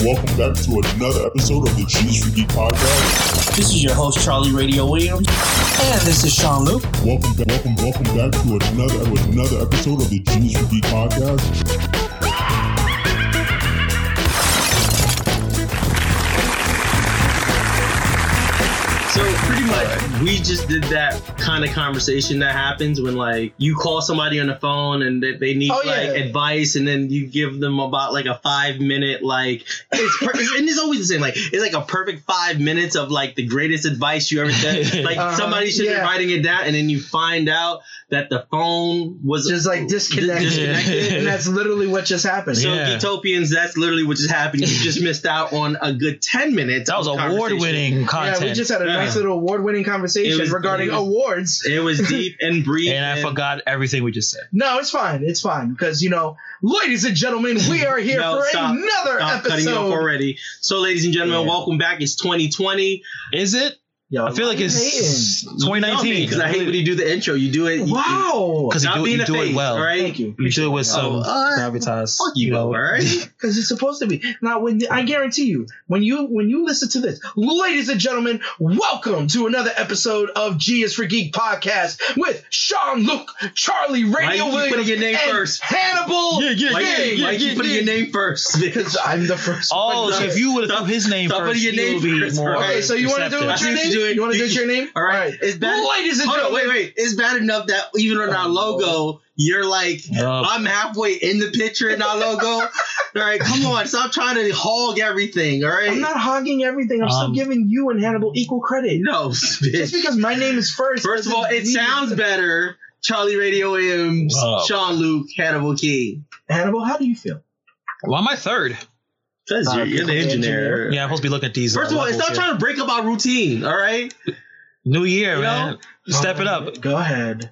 welcome back to another episode of the G's for Geek podcast. This is your host, Charlie Radio Williams. And this is Sean Luke. Welcome, back, welcome, welcome back to another another episode of the G's for Geek podcast. Pretty much, we just did that kind of conversation that happens when like you call somebody on the phone and they, they need Oh, yeah. like advice, and then you give them about like a five minute like it's per- and it's always the same like it's like a perfect five minutes of like the greatest advice you ever said. Like Uh-huh, somebody should yeah. be writing it down, and then you find out that the phone was just like disconnected. disconnected. and that's literally what just happened. So Yeah. Geetopians, that's literally what just happened. You just missed out on a good ten minutes. That was of award conversation. winning yeah, we just had a Yeah. nice little award-winning conversation was- regarding it was- awards. It was deep and brief. and I forgot everything we just said. No, it's fine. It's fine because you know, ladies and gentlemen, we are here No, for stop. another Stop cutting me off episode. already. So, ladies and gentlemen, Yeah. welcome back. It's 2020. Is it? Yo, I feel like it's hating. 2019 because I hate when you do the intro. You do it. you- wow. Because you Stop do, being you do face, it well. all right? Thank you. You do it with some uh, gravitas. Fuck you, know. all right? Because it's supposed to be. Now, when I guarantee you, when you when you listen to this, ladies and gentlemen, welcome to another episode of G is for Geek podcast with Sean Luke, Charlie Radio Why Williams, putting your name and first? Hannibal. Yeah, yeah, Why, yeah, you- why yeah, you yeah, putting yeah. your name first? Because I'm the first. Oh, one. so if you would have Stop- put his name stop first, putting your he name would be first, more. Okay, so you want to do it with That's your what name? You do it. You want to do it your name? All right, it's bad. Ladies and Hold on, gentlemen, wait, wait. It's bad enough that even on our Oh, logo, you're like. I'm halfway in the picture in our logo. all right, come on, stop trying to hog everything. All right, I'm not hogging everything. I'm still Um, giving you and Hannibal equal credit. no, Just because my name is first. First of all, it mean- sounds better. Charlie Radio Williams, Oh. Sean Luke, Hannibal King. Hannibal, how do you feel? Why am I third? Because Uh, you're, you're the the engineer. engineer. Yeah, I'm supposed to be looking at these. First uh, of all, stop levels trying to break up our routine. All right. New year, You man. know? Step it up. Go ahead.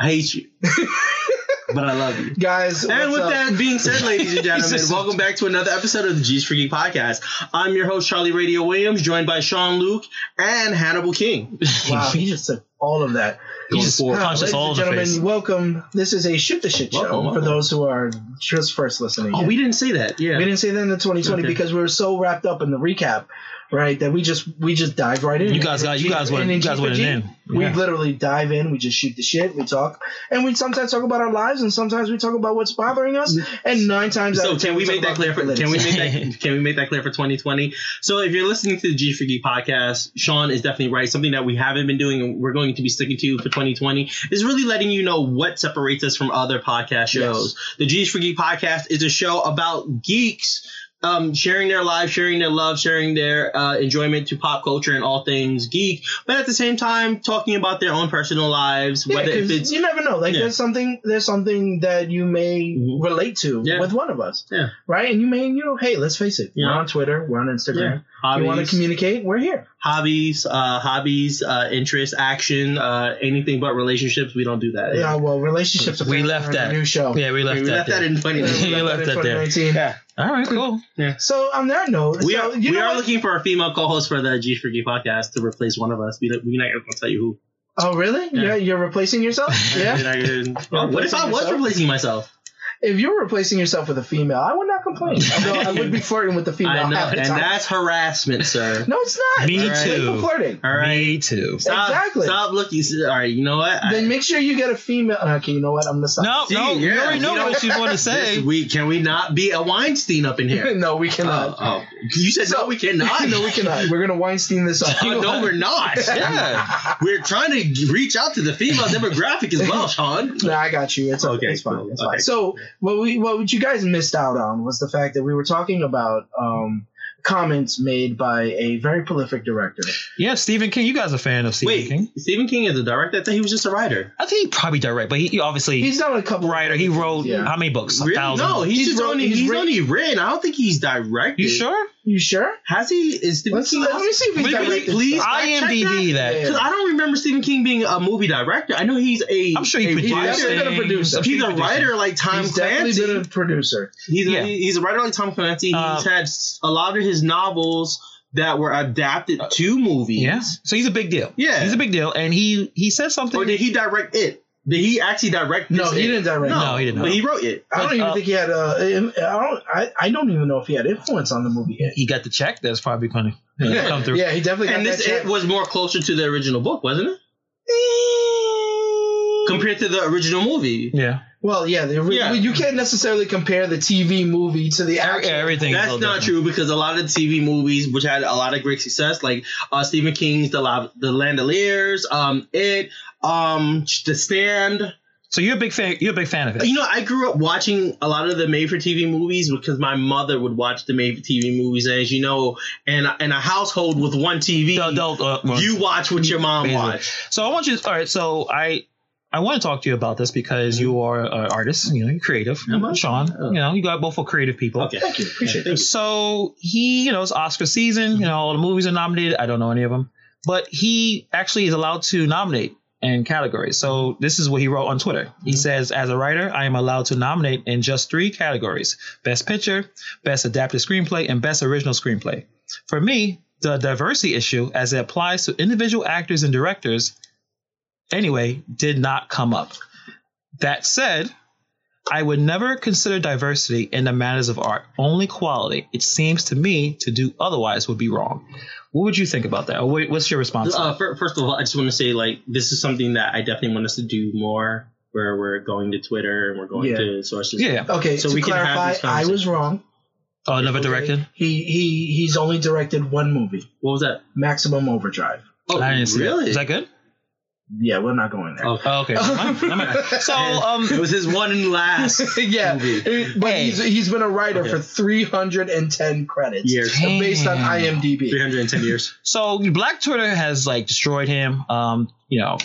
I hate you, but I love you. Guys, And what's with up? that being said, ladies and gentlemen, welcome back to another episode of the G's for Geek podcast. I'm your host, Charlie Radio Williams, joined by Sean Luke and Hannibal King. Wow, he just took all of that. He just forward. punched Ladies all and the gentlemen, face. welcome. This is a shoot the shit show Welcome, for those who are just first listening. Oh, we didn't say that. Yeah. We didn't say that in the 2020 Okay. because we were so wrapped up in the recap, right? That we just we just dive right in. You guys got- you guys went- And you guys went for G, in. We Yeah. literally dive in. We just shoot the shit. We talk, and we sometimes talk about our lives, and sometimes we talk about what's bothering us. And nine times out So of ten, can we talk make that clear for can we make that can we make that clear for 2020? So if you're listening to the G for Geek podcast, Sean is definitely right. Something that we haven't been doing and we're going to be sticking to for 2020 is really letting you know what separates us from other podcast shows. The G for Geek podcast is a show about geeks um, sharing their lives, sharing their love, sharing their uh, enjoyment to pop culture and all things geek, but at the same time talking about their own personal lives, Yeah, whether if it's you never know. Like Yeah. there's something there's something that you may Mhm. relate to Yeah. with one of us. Yeah. Right? And you may, you know, hey, let's face it. Yeah. We're on Twitter, we're on Instagram. You want to communicate, we're here. Hobbies, uh, hobbies, uh, interests, action, uh, anything but relationships. We don't do that. Yeah, well, relationships We left that. new show. Yeah, we left we that. left that there. in 20 Yeah, we left left that in that there. 2019. Yeah. All right, cool. Yeah. So on that note, We so, are you we know are what? looking for a female co-host for the G for Geek podcast to replace one of us. We we're not gonna tell you who. Oh, really? Yeah. Yeah. You're replacing yourself? We're Yeah. not what if I replacing was yourself? replacing myself? if you were replacing yourself with a female, I would not complain. Although I would be flirting with the female I know, half the and time. that's harassment, sir. no, it's not. Me It's too. playful flirting. All right. Me too. Stop, Exactly. Stop looking. All right. You know what? I- Then make sure you get a female. Okay, you know what? I'm gonna stop. No, See, no, you yeah, already know you what you want to say. This week, can we not be a Weinstein up in here? no, we cannot. Uh, oh. you said no. We cannot. no, we cannot. We're gonna Weinstein this up. Oh, no, we're not. Yeah. We're trying to reach out to the female demographic as well, Sean. No, I got you. It's okay. Okay, It's fine. It's Okay. fine. So what we what you guys missed out on was the fact that we were talking about um, comments made by a very prolific director. Yeah, Stephen King. You guys are a fan of Stephen Wait, King? Stephen King is a director. I thought he was just a writer. I think he probably direct, but he, he obviously He's done a couple writer. He wrote Yeah. how many books? A Really? thousand. No, he's, He's just wrote- only he's he's, writ- only written. I don't think he's directed. You sure? You sure? Has he? Is Stephen Let's King? let me see if he's Really, directed. please stuff. fact check IMDb that. that. Because I don't remember Stephen King being a movie director. I know he's a. I'm sure he a produced definitely been a producer. He's a writer like Tom He's definitely Clancy. been a producer. He's a, Yeah. he's a writer like Tom Clancy. Uh, he's had a lot of his novels that were adapted to movies. Yeah. So he's a big deal. Yeah. He's a big deal, and he he said something. Or did he direct it? Did he actually direct? No, this? he didn't direct. No, No, he didn't. But he wrote it. I don't But, even uh, think he had I don't. I, I don't even know if he had influence on the movie. Yet. He got the check. That's probably going to come through. Yeah, he definitely got And this that check. it was more closer to the original book, wasn't it? Compared to the original movie. Yeah. Well, yeah, the, ori- Yeah. you can't necessarily compare the TV movie to the Every- actual. everything. That's not different. true because a lot of the TV movies, which had a lot of great success, like uh, Stephen King's The La- The Langoliers, um, It, um, The Stand. So you're a big fan. You're a big fan of it. You know, I grew up watching a lot of the made-for-TV movies because my mother would watch the made-for-TV movies. And as you know, in a, in a household with one TV, adult, uh, you watch what your mom Basically. watch. So I want you. All right. So I I want to talk to you about this because you are an artist. You know, you're creative. Sean. Oh. You know, you got both for creative people. Okay, Thank you. Appreciate it. So he, you know, it's Oscar season. You know, all the movies are nominated. I don't know any of them, but he actually is allowed to nominate in categories. So this is what he wrote on Twitter. He mm-hmm. says, "As a writer, I am allowed to nominate in just three categories: Best Picture, Best Adapted Screenplay, and Best Original Screenplay. For me, the diversity issue, as it applies to individual actors and directors, anyway, did not come up. That said." I would never consider diversity in the matters of art, only quality. It seems to me to do otherwise would be wrong. What would you think about that? What's your response? Uh, that? first of all, I just want to say like this is something that I definitely want us to do more. Where we're going to Twitter and we're going Yeah. to sources. Yeah. Okay, So to we can have clarify, this I was wrong. Oh, never Okay? directed? He he he's only directed one movie, What was that? Maximum Overdrive. Oh, I didn't see really? that. Is that good? Yeah, we're not going there. Okay. Oh, okay. Never mind. Never mind. So, um, It was his one and last yeah, movie. it- but Hey. he's he's been a writer Okay. for 310 credits years. Damn. based on IMDb. 310 years. so Black Twitter has like destroyed him. Um, you know,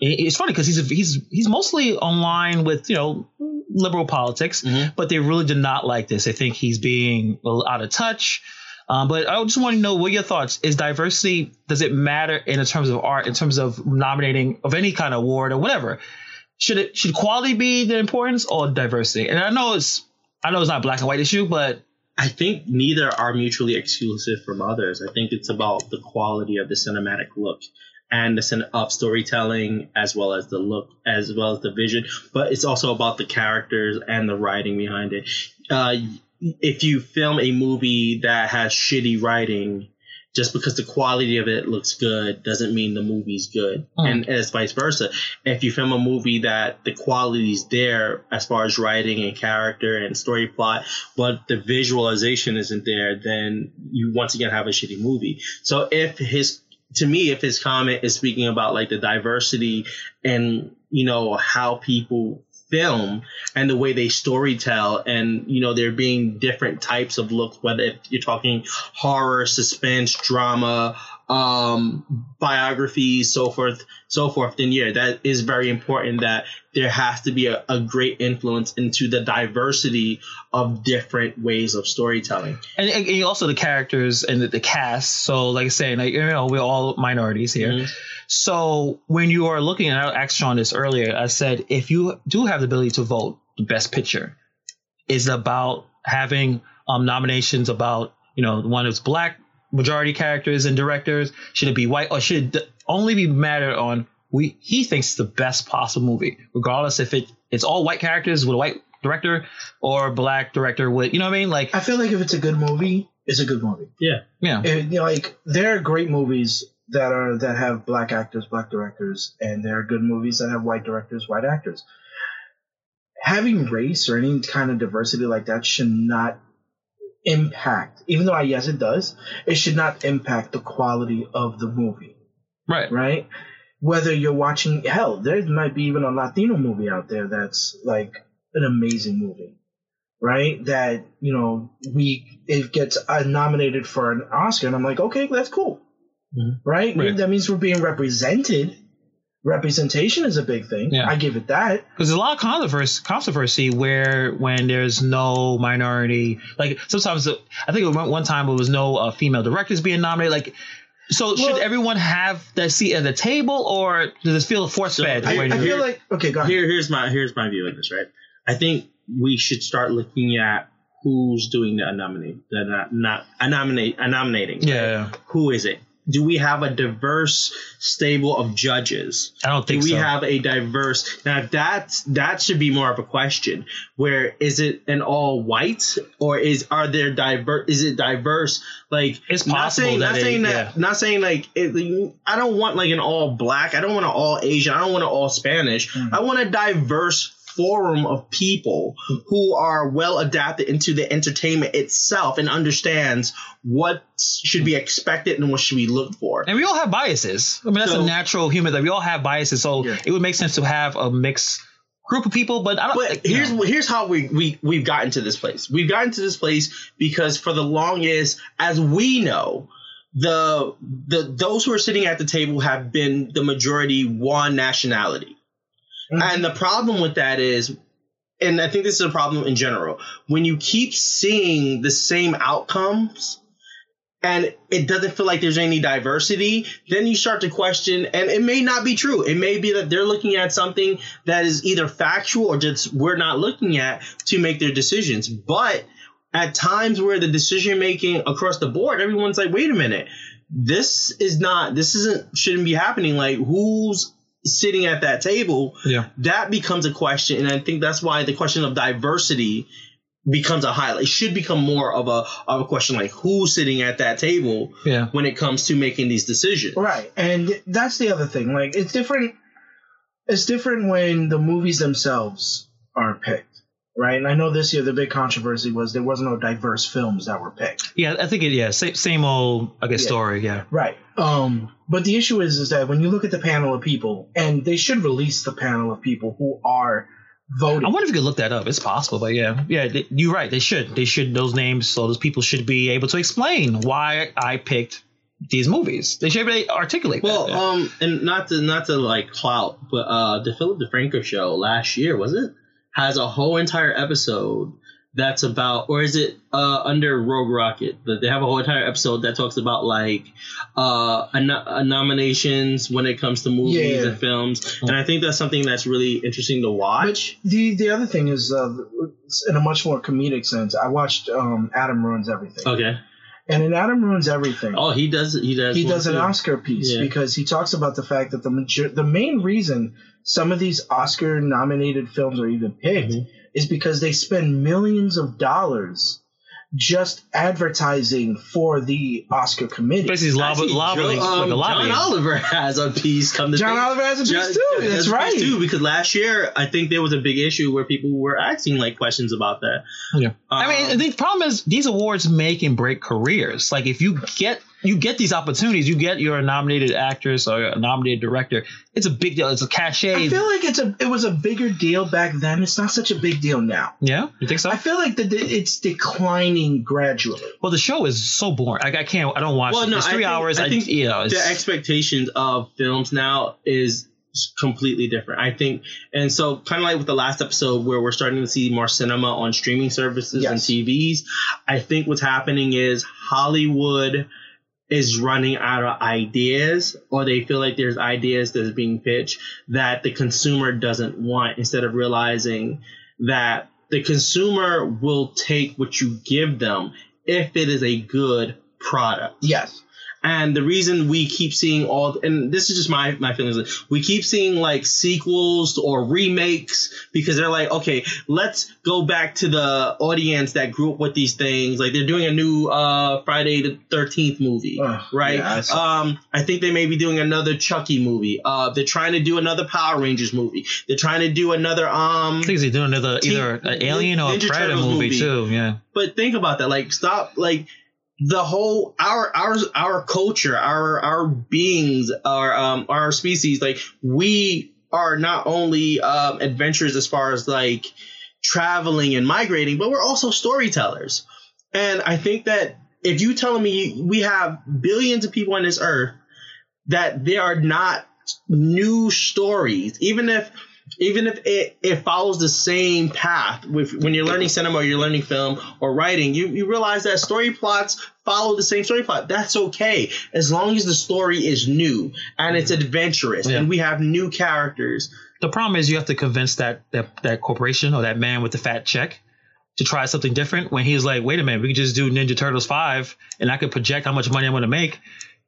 it- it's funny because he's he's he's mostly online with you know liberal politics, Mhm. but they really did not like this. They think he's being out of touch. Um, but I just want to know what your thoughts is diversity. Does it matter in terms of art, in terms of nominating of any kind of award or whatever? Should it should quality be the importance or diversity? And I know it's I know it's not black and white issue, but I think neither are mutually exclusive from others. I think it's about the quality of the cinematic look and the of storytelling as well as the look as well as the vision but it's also about the characters and the writing behind it uh, if you film a movie that has shitty writing just because the quality of it looks good doesn't mean the movie's good. Mm. and as vice versa. If you film a movie that the quality's there as far as writing and character and story plot but the visualization isn't there then you once again have a shitty movie. So if his to me if his comment is speaking about like the diversity and you know how people film and the way they storytell and you know there being different types of looks whether you're talking horror suspense drama um biographies so forth so forth then yeah that is very important that there has to be a, a great influence into the diversity of different ways of storytelling and, and also the characters and the, the cast. So, like I say, like, you know, we're all minorities here. Mhm. So, when you are looking, and I asked Sean this earlier, I said, if you do have the ability to vote, the best picture is about having um, nominations about, you know, one is black majority characters and directors. Should it be white or should it only be matter on we? He thinks it's the best possible movie, regardless if it it's all white characters with a white director or black director with, you know what I mean? Like, I feel like if it's a good movie, it's a good movie. yeah. It- you know, like there are great movies that are that have black actors, black directors, and there are good movies that have white directors, white actors. Having race or any kind of diversity like that should not impact, even though I yes it does, it should not impact the quality of the movie, Right. right? Whether you're watching hell, there might be even a Latino movie out there that's like an amazing movie right? That you know we it gets uh, nominated for an Oscar, and I'm like, okay, that's cool, Mhm. right? Right. That means we're being represented. Representation is a big thing. Yeah. I give it that. Because there's a lot of controversy, controversy where when there's no minority, like sometimes I think one one time it was no uh, female directors being nominated. Like, so should everyone have their seat at the table, or does it feel force fed? So, I, Wait, I here- feel like okay, go ahead. here here's my here's my view of this right i think we should start looking at who's doing the nominate the not, not a nominate a nominating yeah, who is it do we have a diverse stable of judges? I don't Do think we so. have a diverse now? That's that should be more of a question. Where is it an all white or is are there diverse? Is it diverse? Like It's not possible saying that not it- saying that yeah. not saying like it, I don't want like an all black. I don't want an all Asian. I don't want an all Spanish. Mm. I want a diverse forum of people who are well adapted into the entertainment itself and understands what should be expected and what should be looked for. And we all have biases. I mean, that's So- a natural human that we all have biases. So Yeah. it would make sense to have a mixed group of people. But I don't. But think, here's know. here's how we we we've gotten to this place. We've gotten to this place because for the longest, as we know, the the those who are sitting at the table have been the majority one nationality. Mhm. And the problem with that is, and I think this is a problem in general, when you keep seeing the same outcomes and it doesn't feel like there's any diversity, then you start to question, and it may not be true. It may be that they're looking at something that is either factual or just we're not looking at to make their decisions. But at times where the decision making across the board, everyone's like, wait a minute, this is not, this isn't, shouldn't be happening. Like, who's sitting at that table? Yeah. That becomes a question. And I think that's why the question of diversity becomes a highlight. It should become more of a of a question like who's sitting at that table Yeah. when it comes to making these decisions. Right. And that's the other thing. Like it's different it's different when the movies themselves are picked. Right. And I know this year the big controversy was there was no diverse films that were picked. Yeah, I think it. Yeah, same, same old. I guess Yeah. story. Yeah. Right. Um, but the issue is is that when you look at the panel of people, and they should release the panel of people who are voting. I wonder if you could look that up. It's possible, but yeah, yeah, they, you're right. They should. They should. Those names. So those people should be able to explain why I picked these movies. They should be able to articulate. Well, that. yeah. um, and not to not to like clout, but uh, the Philip DeFranco show last year was it has a whole entire episode that's about, or is it uh under Rogue Rocket? But they have a whole entire episode that talks about like uh, a, a nominations when it comes to movies Yeah. and films, and I think that's something that's really interesting to watch. the the other thing is uh, in a much more comedic sense. I watched um, Adam ruins everything, Okay. and in Adam ruins everything, Oh, he does. He does. he does an too. Oscar piece Yeah. because he talks about the fact that the major- the main reason some of these Oscar nominated films are even picked Mhm. is because they spend millions of dollars just advertising for the Oscar committee. basically he's lob- lobbying Joe- um, like a lobby. John Oliver has a piece come to John think. Oliver has a piece John- too. has That's a piece right. Too, because last year I think there was a big issue where people were asking like questions about that. Yeah. I mean, Um, the problem is these awards make and break careers. Like if you get you get these opportunities, you get your nominated actress or a nominated director. It's a big deal. It's a cachet. I feel like it's a it was a bigger deal back then. It's not such a big deal now. yeah, you think so? I feel like that it's declining gradually. well, the show is so boring. Like I can't. I don't watch Well, it. no, it's I three think- hours. I I, think you know, it's, the expectations of films now is completely different. I think, and so kind of like with the last episode where we're starting to see more cinema on streaming services and TVs. I think what's happening is Hollywood is running out of ideas or they feel like there's ideas that's being pitched that the consumer doesn't want instead of realizing that the consumer will take what you give them if it is a good product. Yes. And the reason we keep seeing all, and this is just my my feelings, we keep seeing like sequels or remakes because they're like, okay, let's go back to the audience that grew up with these things. Like they're doing a new uh Friday the Thirteenth movie, Ugh, right? yeah, I um, I think they may be doing another Chucky movie. Uh, they're trying to do another Power Rangers movie. They're trying to do another um. I think they're doing another Teen- either an Alien or a Ninja Predator Turtles movie, movie. too. Yeah. but think about that like stop like the whole our our our culture our our beings our um our species like we are not only um adventurers as far as like traveling and migrating but we're also storytellers. And i think that if you telling me we have billions of people on this earth that there are not new stories even if even if it, it follows the same path with when you're learning cinema or you're learning film or writing you, you realize that story plots follow the same story plot that's okay as long as the story is new and it's adventurous Yeah. and we have new characters The problem is you have to convince that that that corporation or that man with the fat check to try something different. When he's like, "Wait a minute, we could just do Ninja Turtles five, and I could project how much money I'm going to make."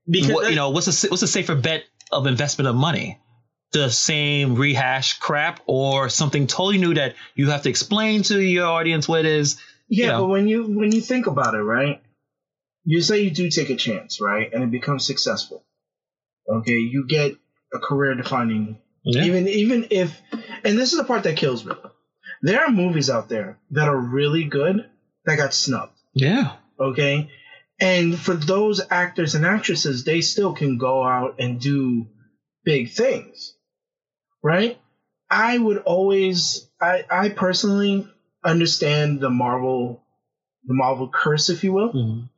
because what, you know, what's a what's a safer bet of investment of money? The same rehash crap or something totally new that you have to explain to your audience what it is. Yeah, you know. but when you when you think about it, right? You say you do take a chance, right, and it becomes successful. Okay, you get a career defining. Yeah. Even even if, and this is the part that kills me. There are movies out there that are really good that got snubbed. Yeah. Okay, and for those actors and actresses, they still can go out and do big things, right? I would always, I I personally understand the Marvel, the Marvel curse, if you will Mhm.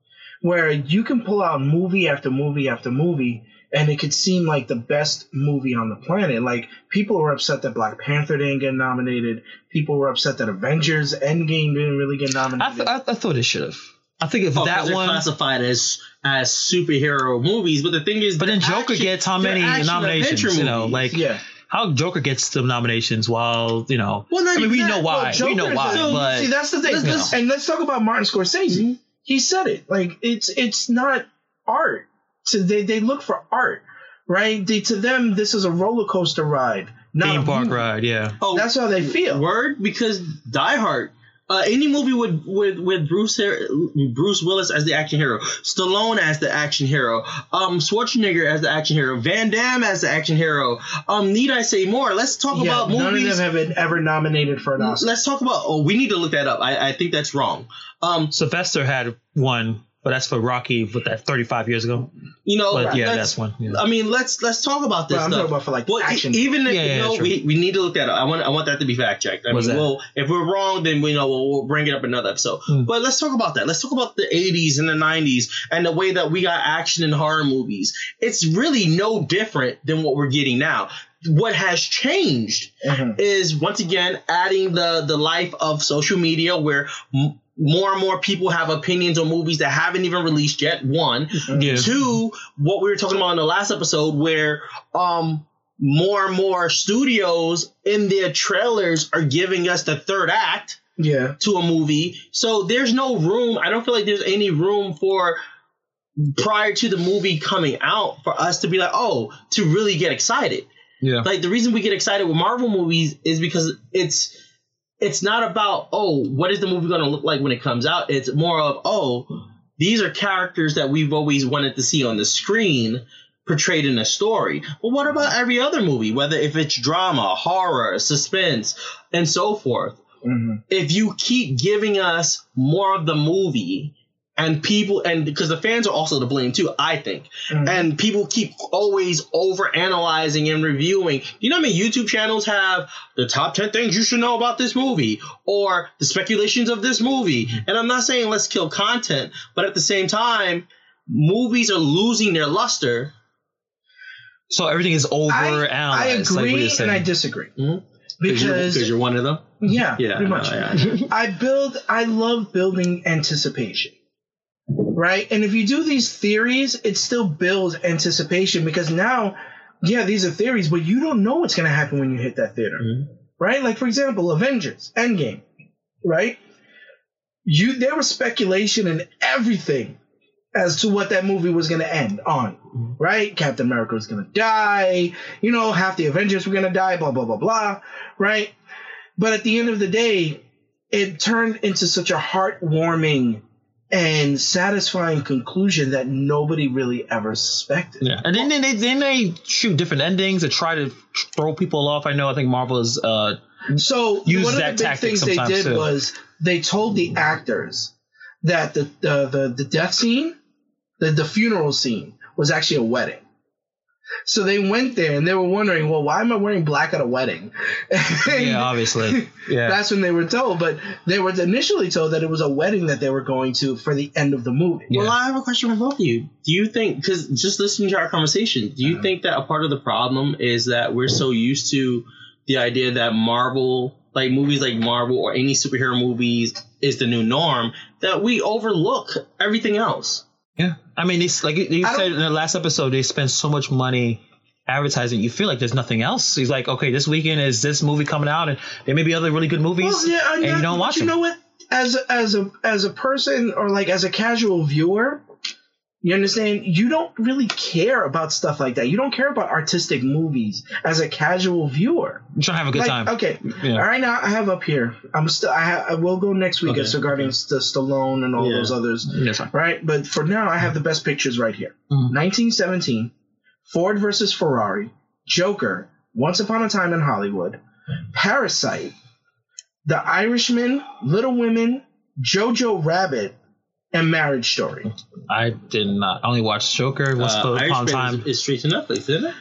where you can pull out movie after movie after movie and it could seem like the best movie on the planet. Like people were upset that Black Panther didn't get nominated. People were upset that Avengers Endgame didn't really get I, nominated. th- I, I thought it should have. I think if Oh, 'cause that they're one, classified as as superhero movies, but the thing is, but then Joker action- gets how many nominations? You know, like yeah. How Joker gets the nominations while you know. Well, not I mean, we even know why. Well, we know why, a- but see that's the thing. Let's- let's- and let's talk about Martin Scorsese. He said it. Like it's it's not art. So they they look for art, right? They, to them, this is a roller coaster ride, not theme a park movie. ride. Yeah. Oh, That's how they feel. Word because Die Hard. Uh, any movie with with with Bruce Har- Bruce Willis as the action hero, Stallone as the action hero, um, Schwarzenegger as the action hero, Van Damme as the action hero. Um, need I say more? Let's talk Yeah, about none movies. of them have been ever nominated for an Oscar. Let's talk about. Oh, we need to look that up. I, I think that's wrong. Um, Sylvester had one, but that's for Rocky with that 35 years ago. you know, But yeah, let's- that's one. Yeah. I mean, let's let's talk about this But I'm stuff. talking about for like Well, e- action. even if Yeah, you yeah, know, sure. we, we need to look that up. I want I want that to be fact checked. I What's mean, that? well, if we're wrong, then we know we'll, we'll bring it up another episode. Hmm. But let's talk about that. Let's talk about the '80s and the '90s and the way that we got action in horror movies. It's really no different than what we're getting now. What has changed Mhm. is once again adding the the life of social media where. M- more and more people have opinions on movies that haven't even released yet. One, Yeah. Two, what we were talking about in the last episode, where um more and more studios in their trailers are giving us the third act Yeah. to a movie. So there's no room. I don't feel like there's any room for prior to the movie coming out for us to be like, oh, to really get excited. Yeah. Like the reason we get excited with Marvel movies is because it's it's not about oh what is the movie going to look like when it comes out. It's more of oh these are characters that we've always wanted to see on the screen portrayed in a story. But what about every other movie, whether if it's drama, horror, suspense, and so forth? Mhm. If you keep giving us more of the movie and people and because the fans are also to blame too, I think Mhm. and people keep always over analyzing and reviewing. You know how many YouTube channels have the top 10 things you should know about this movie or the speculations of this movie? And I'm not saying let's kill content, but at the same time, movies are losing their luster. So everything is over I, I analyzed. like agree and. I disagree Mhm. because you're one of them. yeah, Yeah, pretty no, much. yeah. I build. I love building anticipation, right? And if you do these theories, it still builds anticipation because now, yeah, these are theories, but you don't know what's going to happen when you hit that theater, Mhm. right? Like for example, Avengers Endgame, right? You there was speculation and everything as to what that movie was going to end on, right? Captain America was going to die, you know, half the Avengers were going to die, blah, blah, blah, blah, right? But at the end of the day, it turned into such a heartwarming and satisfying conclusion that nobody really ever suspected. Yeah, and then, they then they shoot different endings and try to throw people off. I know. I think Marvel is. Uh, So Use one of that the big tactic things they did too. was they told the actors that the the the, the death scene, the, the funeral scene, was actually a wedding. So they went there and they were wondering, well, why am I wearing black at a wedding? Yeah, obviously. Yeah. That's when they were told, but they were initially told that it was a wedding that they were going to for the end of the movie. Yeah. Well, I have a question for both of you. Do you think, because just listening to our conversation, do you uh-huh. think that a part of the problem is that we're so used to the idea that Marvel, like movies like Marvel or any superhero movies, is the new norm that we overlook everything else? I mean, it's like you I said in the last episode, they spend so much money advertising. You feel like there's nothing else. He's like, okay, this weekend is this movie coming out, and there may be other really good movies, Well, yeah, and you that- don't watch You them. know what? As as a as a person or like as a casual viewer, You understand? You don't really care about stuff like that. You don't care about artistic movies as a casual viewer. I'm trying to have a good Like, time. okay, Yeah. all right. Now I have up here. I'm still. I, ha- I will go next week Okay, as regarding St- Stallone and all Yeah. those others. That's fine. Right, but for now, I have the best pictures right here. Mhm. 1917, Ford versus Ferrari, Joker, Once Upon a Time in Hollywood, Parasite, The Irishman, Little Women, Jojo Rabbit, and Marriage Story. I did not. I only watched Joker. Once Uh, upon a time. is, is straight to Netflix, isn't it?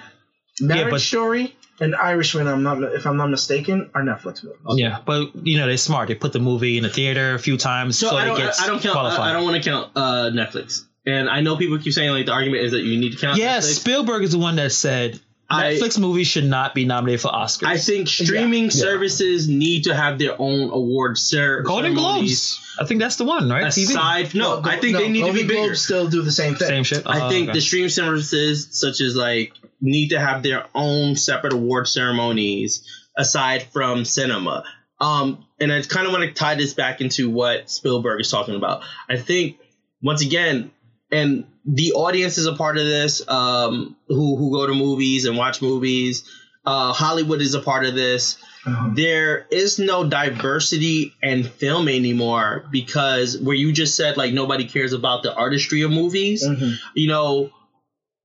Marriage but- Story and Irishman, I'm not if I'm not mistaken, are Netflix movies. Yeah, but you know they're smart. They put the movie in the theater a few times So, so, I it don't. gets I don't count. qualified. I, I don't want to count uh, Netflix. And I know people keep saying like the argument is that you need to count. yeah, Netflix. Spielberg is the one that said I- Netflix movies should not be nominated for Oscars. I think streaming Yeah. services need to have their own award cer- Golden ceremonies. Globes. I think that's the one, right? TV. Aside, no, Go- I think no, they need to be bigger. Globes still do the same thing. Same shit. I Oh, think okay. the stream services, such as like, need to have their own separate award ceremonies aside from cinema. Um, and I kind of want to tie this back into what Spielberg is talking about. I think once again, and the audience is a part of this. Um, who who go to movies and watch movies. Uh, Hollywood is a part of this. Uh-huh. There is no diversity in film anymore because where you just said like nobody cares about the artistry of movies Mhm. you know,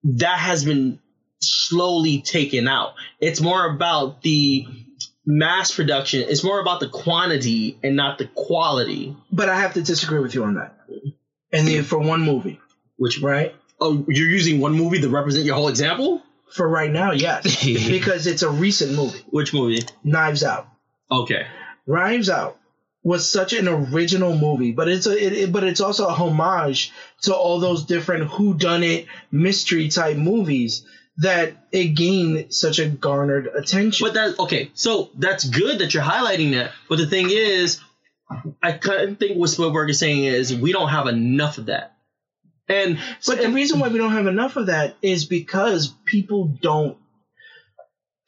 that has been slowly taken out. It's more about the mass production. It's more about the quantity and not the quality. But I have to disagree with you on that. And then for one movie, Which right? oh, you're using one movie to represent your whole example. For right now, yes, because it's a recent movie. Which movie? Knives Out. Okay. Knives Out was such an original movie, but it's a it, it- but it's also a homage to all those different whodunit mystery type movies that it gained such a garnered attention. But that okay, so that's good that you're highlighting that. But the thing is, I kind of think what Spielberg is saying is we don't have enough of that. And But the reason why we don't have enough of that is because people don't.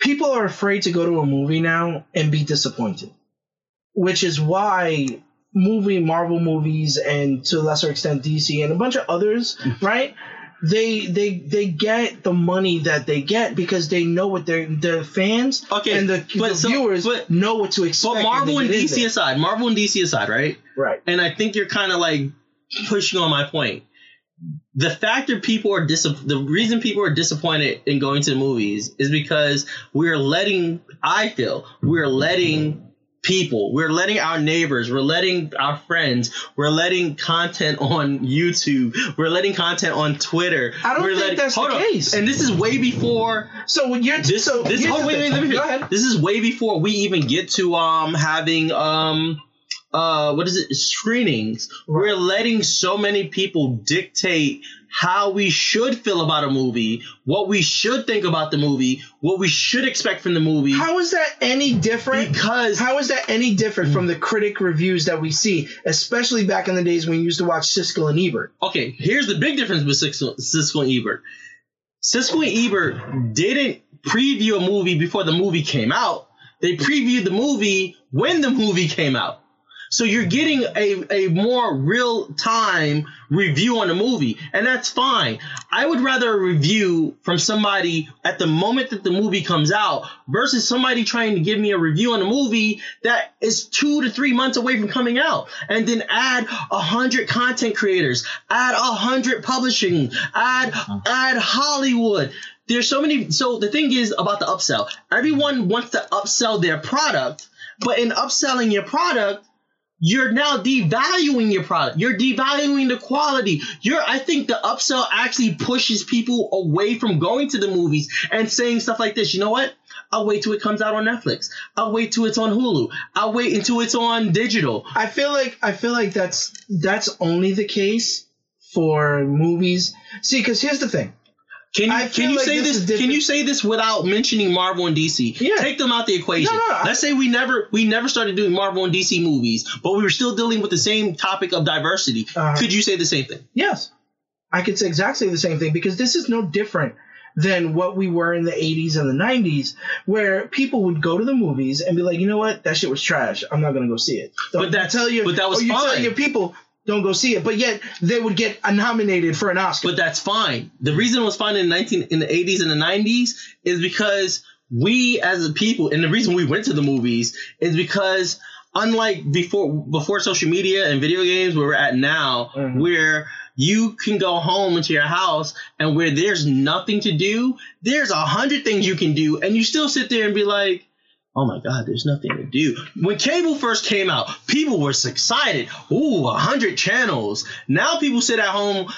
People are afraid to go to a movie now and be disappointed, which is why movie Marvel movies and to a lesser extent DC and a bunch of others, mm. right? They they they get the money that they get because they know what their the fans Okay, and the, but the so- viewers but- know what to expect. but Marvel they and DC aside, Marvel and DC aside, right? right? and I think you're kind of like pushing on my point. The fact that people are dis- the reason people are disappointed in going to the movies is because we're letting I feel we're letting people we're letting our neighbors we're letting our friends we're letting content on YouTube we're letting content on Twitter I don't we're think letting, that's the on. case. and this is way before So when you're this, so this oh, wait, wait, me Go ahead. This is way before we even get to um having um uh what is it screenings. We're letting so many people dictate how we should feel about a movie, what we should think about the movie, what we should expect from the movie. How is that any different? Because- how is that any different from the critic reviews that we see, especially back in the days when we used to watch Siskel and Ebert? okay, here's the big difference with Siskel, Siskel and Ebert. Siskel and Ebert didn't preview a movie before the movie came out. They previewed the movie when the movie came out. So you're getting a, a more real time review on a movie, and that's fine. I would rather a review from somebody at the moment that the movie comes out versus somebody trying to give me a review on a movie that is two to three months away from coming out, and then add a hundred content creators, add a hundred publishing, add uh-huh. add Hollywood. There's so many. So the thing is about the upsell. Everyone wants to upsell their product, but in upselling your product, you're now devaluing your product. You're devaluing the quality. You're I think the upsell actually pushes people away from going to the movies and saying stuff like this. You know what? I'll wait till it comes out on Netflix. I'll wait till it's on Hulu. I'll wait until it's on digital. I feel like I feel like that's that's only the case for movies. See, because here's the thing. Can you can you like say this this? Can you say this without mentioning Marvel and DC? Yeah. Take them out the equation. No, no, I- Let's say we never we never started doing Marvel and DC movies, but we were still dealing with the same topic of diversity. Uh-huh. Could you say the same thing? Yes, I could say exactly the same thing because this is no different than what we were in the 80s and the 90s, where people would go to the movies and be like, you know what, that shit was trash. I'm not gonna go see it. So But that tell your, but that was or you tell fine. your people, don't go see it, but yet they would get nominated for an Oscar. But that's fine. The reason it was fine in the 19 in the 80s and the 90s is because we as a people, and the reason we went to the movies is because unlike before before social media and video games where we're at now, Mhm. where you can go home into your house and where there's nothing to do, there's a hundred things you can do, and you still sit there and be like, Oh my God, there's nothing to do. When cable first came out, people were excited. Ooh, a hundred channels. Now people sit at home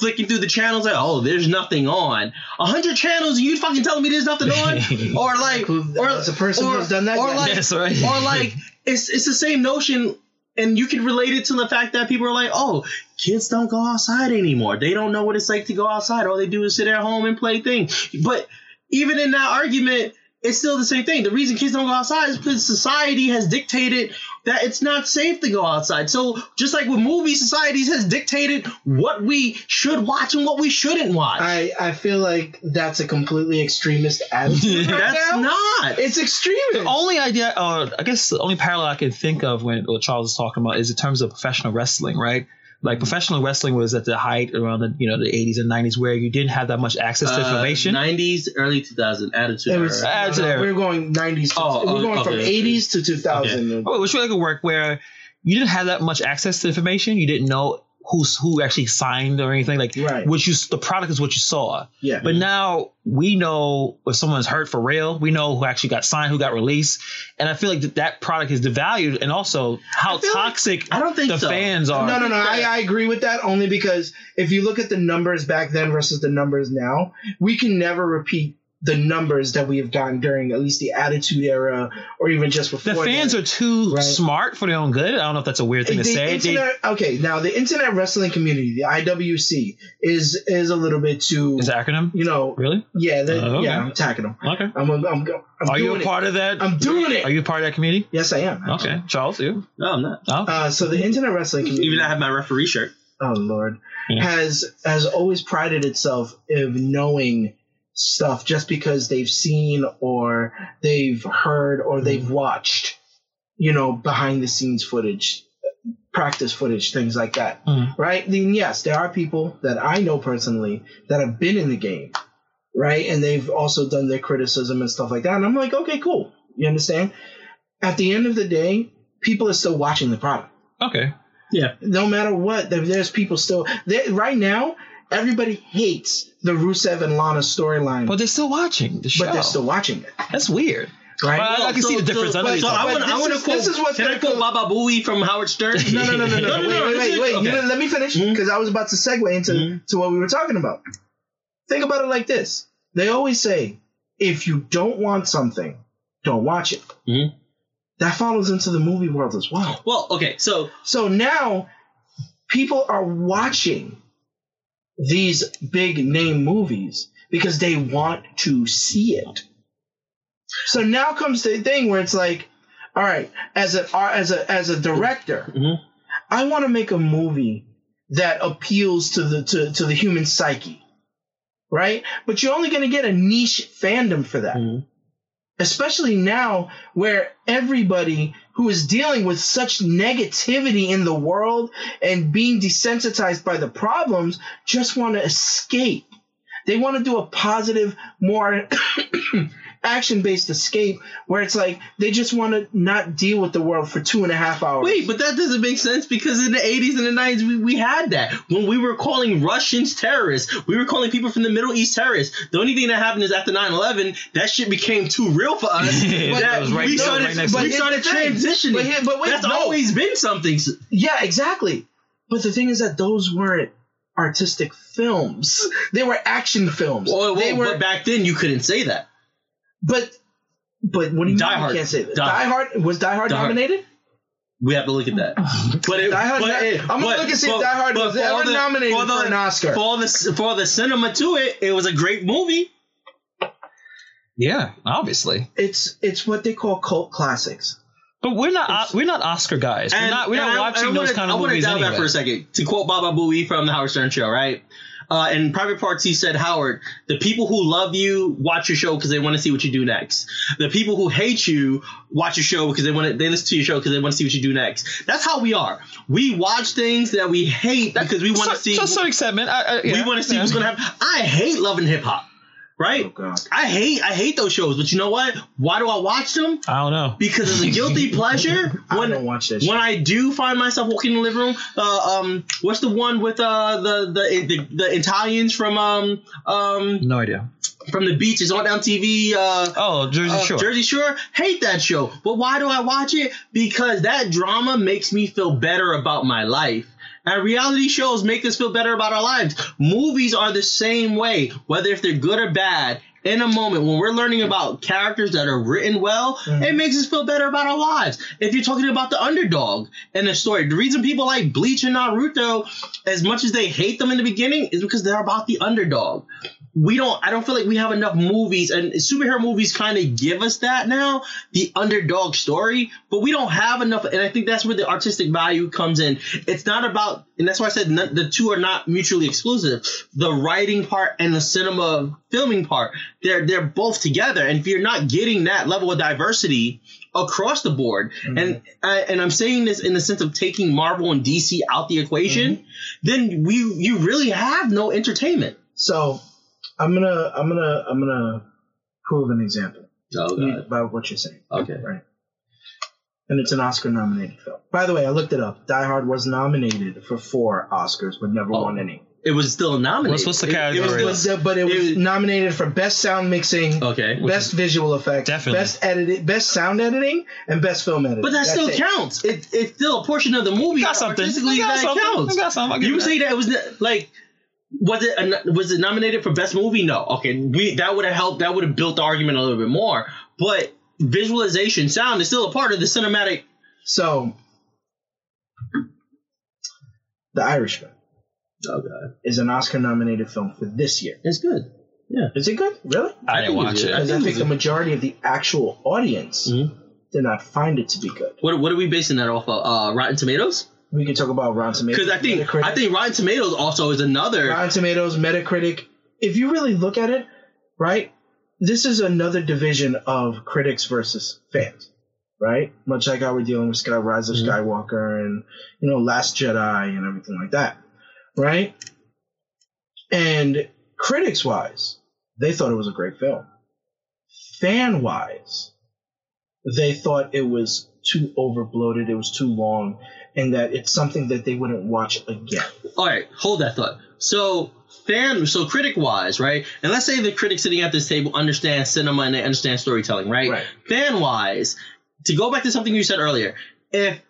flicking through the channels like, oh, there's nothing on. A hundred channels, and you fucking telling me there's nothing on? or like, or as a person or, who's done that, or yeah. like, Yes, right. or like, it's it's the same notion. And you can relate it to the fact that people are like, oh, kids don't go outside anymore. They don't know what it's like to go outside. All they do is sit at home and play things. But even in that argument, it's still the same thing. The reason kids don't go outside is because society has dictated that it's not safe to go outside. So just like with movies, society has dictated what we should watch and what we shouldn't watch. I, I feel like that's a completely extremist attitude right That's now. not. It's extremist. The only idea, uh, I guess the only parallel I can think of when what Charles is talking about is in terms of professional wrestling, right? Like professional wrestling was at the height around the you know the 80s and 90s where you didn't have that much access to information. 90s, Uh, early 2000, attitude. It was, era. Uh, no, no, there. we were going 90s. To, Oh, we were oh, going from okay. 80s to 2000. Oh, it was really good work where you didn't have that much access to information. You didn't know who's who actually signed or anything like Right. what you the product is what you saw. Yeah. But now we know if someone's hurt for real. We know who actually got signed, who got released, and I feel like that, that product is devalued, and also how I feel like- toxic I don't think the so. fans are. No, no, no. I, I agree with that only because if you look at the numbers back then versus the numbers now, we can never repeat the numbers that we have gotten during at least the Attitude Era or even just before. The fans that. are too Right. smart for their own good. I don't know if that's a weird thing to the say. They- okay, now the internet wrestling community, the IWC, is is a little bit too, is that acronym you know, really? yeah, the, Oh, okay. yeah, I'm attacking them. Okay. I'm, I'm, I'm, I'm Are you doing a it. part of that? I'm doing it. Are you a part of that community? Yes, I am. Okay, Charles, you? No, I'm not. Oh, Uh, so the internet wrestling community, Even I have my referee shirt. oh lord, Yeah. has has always prided itself of knowing stuff just because they've seen or they've heard or they've watched, you know, behind the scenes footage, practice footage, things like that. Mhm. Right? Then yes, there are people that I know personally that have been in the game, right? And they've also done their criticism and stuff like that. And I'm like, okay, cool. You understand? At the end of the day, people are still watching the product okay. Yeah. No matter what, there's people still. They, right now, everybody hates the Rusev and Lana storyline, But they're still watching the show. but they're still watching it. That's weird. Right? Well, I can see the difference. I know So, I talking- want, But I want to is- quote. this is what's can I gonna quote Baba Booey from Howard Stern? no, no, no, no, no, no. Wait, wait, wait, wait. Okay. You know, let me finish because I was about to segue into Mhm. to what we were talking about. Think about it like this: They always say, if you don't want something, don't watch it. Mhm. That follows into the movie world as well. Well, okay, so So now people are watching these big name movies because they want to see it. So now comes the thing where it's like, all right, as a as a as a director, Mhm. I want to make a movie that appeals to the to, to the human psyche. Right? But you're only going to get a niche fandom for that Mhm. Especially now where everybody who is dealing with such negativity in the world and being desensitized by the problems just want to escape. They want to do a positive, more action based escape where it's like they just want to not deal with the world for two and a half hours. wait, but that doesn't make sense because in the 80s and the 90s, we, we had that. When we were calling Russians terrorists, we were calling people from the Middle East terrorists. The only thing that happened is after 9 11, that shit became too real for us. Yeah, that that was right- we that was started, right next to we started But here's the thing. transitioning. But here- but wait, That's no. always been something. Yeah, exactly. But the thing is that those weren't artistic films. They were action films. Well, they were but back then, you couldn't say that. But but what do you Die mean Hard. you can't say that? Die- Die, Hard was Die Hard Die Hard. nominated? We have to look at that. But it, Die Hard but it- I'm gonna but- look and see if but- Die Hard but was for ever the- nominated for, the, for an Oscar. For the for the cinema to it, it was a great movie. Yeah, obviously. It's it's what they call cult classics. But we're not we're not Oscar guys. we're not we're and not I- watching and I those wanna- kind of I wanna movies dial anyway. back for a second to quote Baba Booey from the Howard Stern show, right? Uh, and Private Parts, he said, Howard, the people who love you watch your show because they want to see what you do next. The people who hate you watch your show because they want to, they listen to your show because they want to see what you do next. That's how we are. We watch things that we hate because we want to So- see. to certain extent, man. I, I, we want to see yeah. what's gonna happen. I hate loving Hip Hop, right? Oh, God. I hate I hate those shows, but you know what? Why do I watch them? I don't know. Because it's a guilty pleasure. I When don't watch that shit. when I do find myself walking in the living room, uh, um, what's the one with uh the the the, the Italians from um um No idea. from the beach? It's on down TV. Uh, Oh, Jersey uh, Shore. Jersey Shore. Hate that show. But why do I watch it? Because that drama makes me feel better about my life. And reality shows make us feel better about our lives. Movies are the same way, whether if they're good or bad. In a moment, when we're learning about characters that are written well, mm-hmm. it makes us feel better about our lives. If you're talking about the underdog in the story, the reason people like Bleach and Naruto, as much as they hate them in the beginning, is because they're about the underdog. We don't I don't feel like we have enough movies and superhero movies kind of give us that now the underdog story but we don't have enough and I think that's where the artistic value comes in. It's not about and that's why I said the two are not mutually exclusive. The writing part and the cinema filming part they're they're both together and if you're not getting that level of diversity across the board mm-hmm. and I, and I'm saying this in the sense of taking Marvel and DC out the equation mm-hmm. then we you really have no entertainment So I'm gonna I'm gonna I'm gonna prove an example oh about what you're saying. Okay. Right. And it's an Oscar nominated film. By the way, I looked it up. Die Hard was nominated for four Oscars, but never Oh. won any. It was still nominated. What's- what's the It- it was category? It was, uh, but it was It was- nominated for best sound mixing, Okay. best visual effects, Definitely. best edited, best sound editing, and best film editing. But that still it. counts. It, it's still a portion of the movie. Got something. Artistically, Got that something. counts. Got something. You you say that it was the- like, was it was it nominated for best movie? No. Okay, we that would have helped. That would have built the argument a little bit more. But visualization, sound is still a part of the cinematic. So, The Irishman Oh god, is an Oscar nominated film for this year. it's good. Yeah, Is it good? Really? I, I didn't think watch it it. is. Because I think think the majority of the actual audience Mhm. did not find it to be good. What what are we basing that off of? Uh, Rotten Tomatoes? We can talk about Rotten Tomatoes. Because I think Metacritic. I think Rotten Tomatoes also is another. Rotten Tomatoes, Metacritic. If you really look at it, right, this is another division of critics versus fans, right? Much like how we're dealing with Sky Rise of Mhm. Skywalker and you know Last Jedi and everything like that, right? And critics wise, they thought it was a great film. Fan wise, they thought it was too overbloated, it was too long, and that it's something that they wouldn't watch again. all right, hold that thought. So fan, so critic wise, right? And let's say the critic sitting at this table understands cinema and they understand storytelling, right? Right. Fan wise, to go back to something you said earlier, if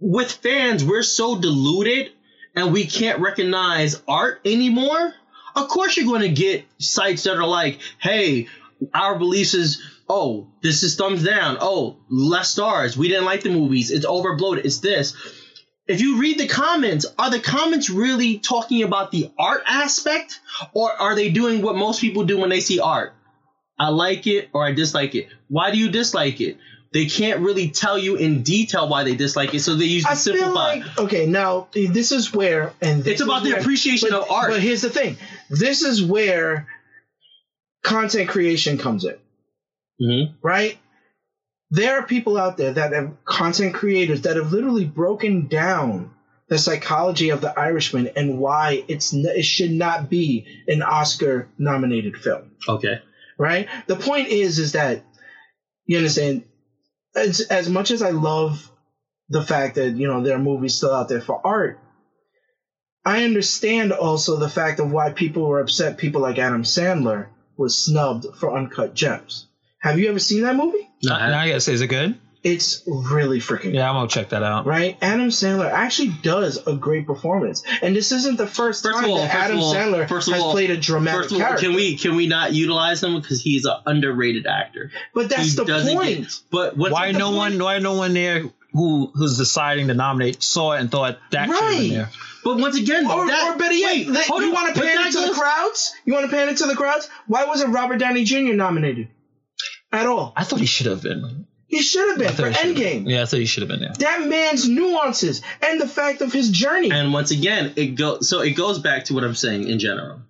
with fans we're so diluted and we can't recognize art anymore, of course you're going to get sites that are like, hey, our beliefs is oh this is thumbs down oh less stars we didn't like the movies it's overbloated it's this if you read the comments, are the comments really talking about the art aspect, or are they doing what most people do when they see art? I like it or I dislike it. Why do you dislike it? They can't really tell you in detail why they dislike it, so they use the I simplify. like okay. Now this is where, and It's about the where- appreciation but- of art. But here's the thing: this is where content creation comes in, Mhm. right? There are people out there that have content creators that have literally broken down the psychology of the Irishman and why it's it should not be an Oscar nominated film Okay. right? The point is, is that you understand. As as much as I love the fact that you know there are movies still out there for art, I understand also the fact of why people were upset. People like Adam Sandler was snubbed for Uncut Gems. Have you ever seen that movie? No, I gotta say, is it good? It's really freaking Yeah, I'm gonna check that out. right? Adam Sandler actually does a great performance, and this isn't the first, First time all- that first Adam all- Sandler first has all- played a dramatic First of all, character. can we can we not utilize him because he's an underrated actor? but that's he the doesn't point. get- but what's Why no point? one? Why no one there who who's deciding to nominate saw it and thought that should have been there? But once again, Or, that, or better yet, wait, that- you want to pan pander that to the crowds? You want to pander to the crowds? Why wasn't Robert Downey Jr. nominated at all? I thought he should have been. He should have been I for thought he Endgame. Yeah, I thought he should have been there. That man's nuances and the fact of his journey. And once again, it goes so it goes back to what I'm saying in general.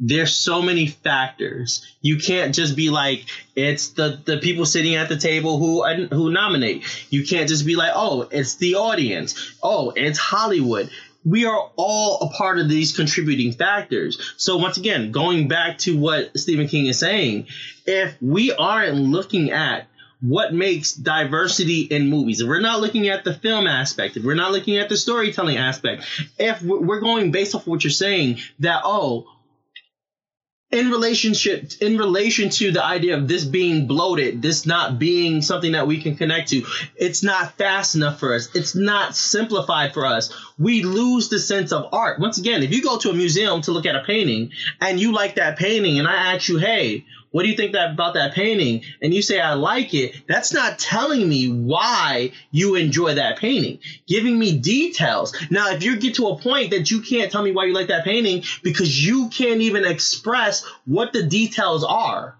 There's so many factors. You can't just be like it's the the people sitting at the table who who nominate. You can't just be like, "Oh, it's the audience. Oh, it's Hollywood." We are all a part of these contributing factors. So once again, going back to what Stephen King is saying, if we aren't looking at what makes diversity in movies. If we're not looking at the film aspect, if we're not looking at the storytelling aspect, if we're going based off of what you're saying, that oh, in relationship in relation to the idea of this being bloated, this not being something that we can connect to, it's not fast enough for us. It's not simplified for us. We lose the sense of art. Once again, if you go to a museum to look at a painting and you like that painting, and I ask you, hey, what do you think that about that painting? And you say I like it. That's not telling me why you enjoy that painting. Giving me details. Now, if you get to a point that you can't tell me why you like that painting because you can't even express what the details are,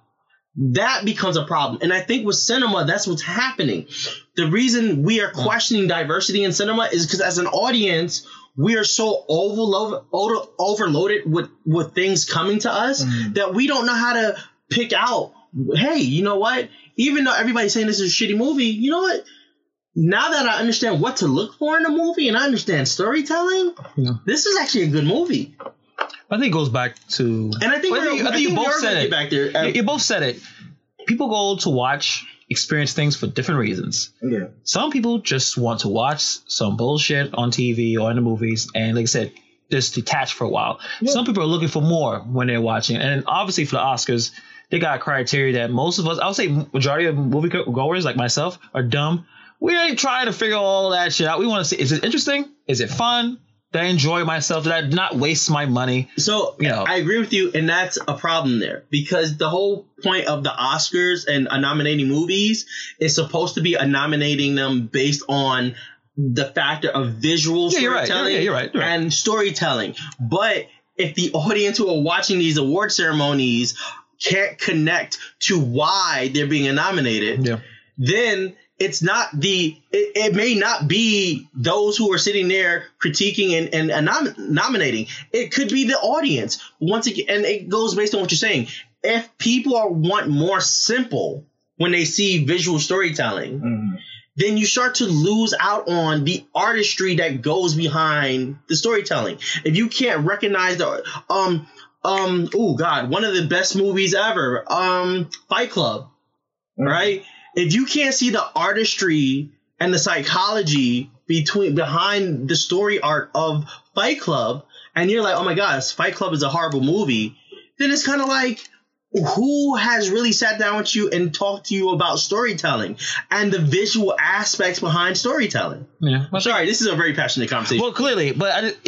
that becomes a problem. And I think with cinema, that's what's happening. The reason we are questioning diversity in cinema is because as an audience, we are so overloaded, overloaded with, with things coming to us mm. that we don't know how to pick out, hey, you know what? Even though everybody's saying this is a shitty movie, you know what? Now that I understand what to look for in a movie and I understand storytelling, Yeah. this is actually a good movie. I think it goes back to. And I think, Well, I we're- think, I I think you both said it. back there. You, you both said it. People go to watch, experience things for different reasons. yeah. Some people just want to watch some bullshit on TV or in the movies, and like I said, just detach for a while. Some people are looking for more when they're watching, and obviously for the Oscars, they got criteria that most of us, I would say, majority of movie go- goers like myself are dumb. We ain't trying to figure all that shit out. We want to see: is it interesting? Is it fun? Did I enjoy myself? Did I not waste my money? So You know. I agree with you, and that's a problem there because the whole point of the Oscars and nominating movies is supposed to be a nominating them based on the factor of visual Yeah, you're right. storytelling Yeah, you're right. You're right. and storytelling. But if the audience who are watching these award ceremonies can't connect to why they're being nominated, Yeah. then it's not the it, it may not be those who are sitting there critiquing and, and, and nom- nominating it could be the audience once again and it goes based on what you're saying if people are want more simple when they see visual storytelling Mhm. then you start to lose out on the artistry that goes behind the storytelling. If you can't recognize the um um oh god, one of the best movies ever, um Fight Club, right? If you can't see the artistry and the psychology between behind the story art of Fight Club, and you're like, oh my gosh, Fight Club is a horrible movie, then it's kind of like who has really sat down with you and talked to you about storytelling and the visual aspects behind storytelling? Yeah. I'm sorry, this is a very passionate conversation. Well, clearly, but I,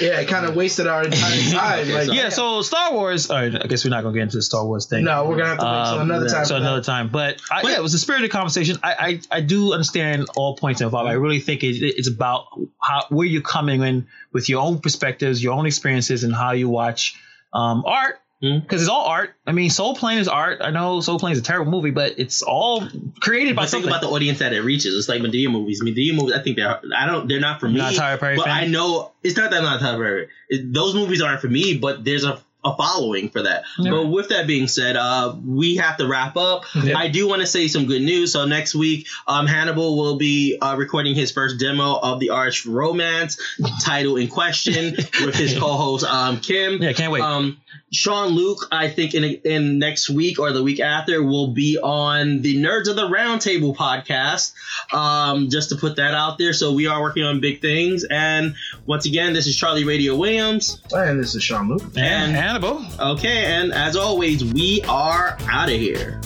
Yeah, it kind of wasted our entire time. Okay, like, so- yeah. So Star Wars. All right, I guess we're not gonna get into the Star Wars thing. no, we're gonna have to wait till Um, another time. So for that. another time. But I, yeah, it was a spirited conversation. I, I, I do understand all points involved. I really think it, it's about how where you're coming in with your own perspectives, your own experiences, and how you watch um, art. Mhm. Because it's all art. I mean, Soul Plane is art. I know Soul Plane is a terrible movie, but it's all created by But think something. about the audience that it reaches. It's like Madea movies. Madea movies, I think they're I don't they're not for me. Not a Tyler Perry but fan? I know it's not that I'm not a Tyler Perry. It, those movies aren't for me, but there's a a following for that. Yeah. But with that being said, uh, we have to wrap up. Yeah. I do want to say some good news. So next week, um, Hannibal will be uh, recording his first demo of the Arch Romance title in question with his co-host um, Kim. yeah, can't wait. Um, Sean Luke, I think in in next week or the week after, will be on the Nerds of the Roundtable podcast. Um, just to put that out there. So we are working on big things. And once again, this is Charlie Radio Williams. And this is Sean Luke. and and- Hannibal. Okay, and as always, we are out of here.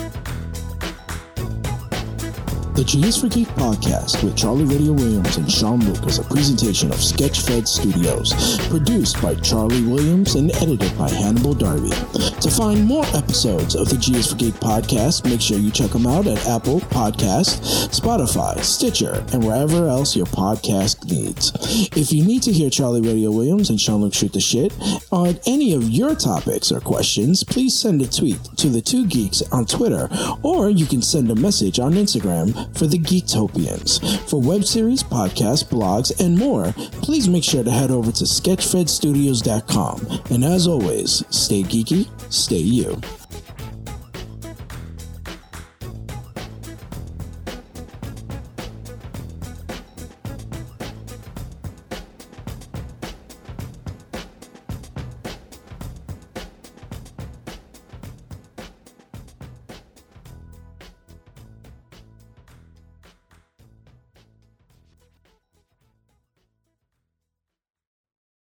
The G is for Geek podcast with Charlie Radio Williams and Sean Luke is a presentation of Sketchfed Studios, produced by Charlie Williams and edited by Hannibal Darby. To find more episodes of the G is for Geek podcast, make sure you check them out at Apple Podcast, Spotify, Stitcher, and wherever else your podcast needs. If you need to hear Charlie Radio Williams and Sean Luke shoot the shit on any of your topics or questions, please send a tweet to the two geeks on Twitter, or you can send a message on Instagram for the Geektopians. For web series, podcasts, blogs, and more, please make sure to head over to sketchfedstudios.com. And as always, stay geeky, stay you.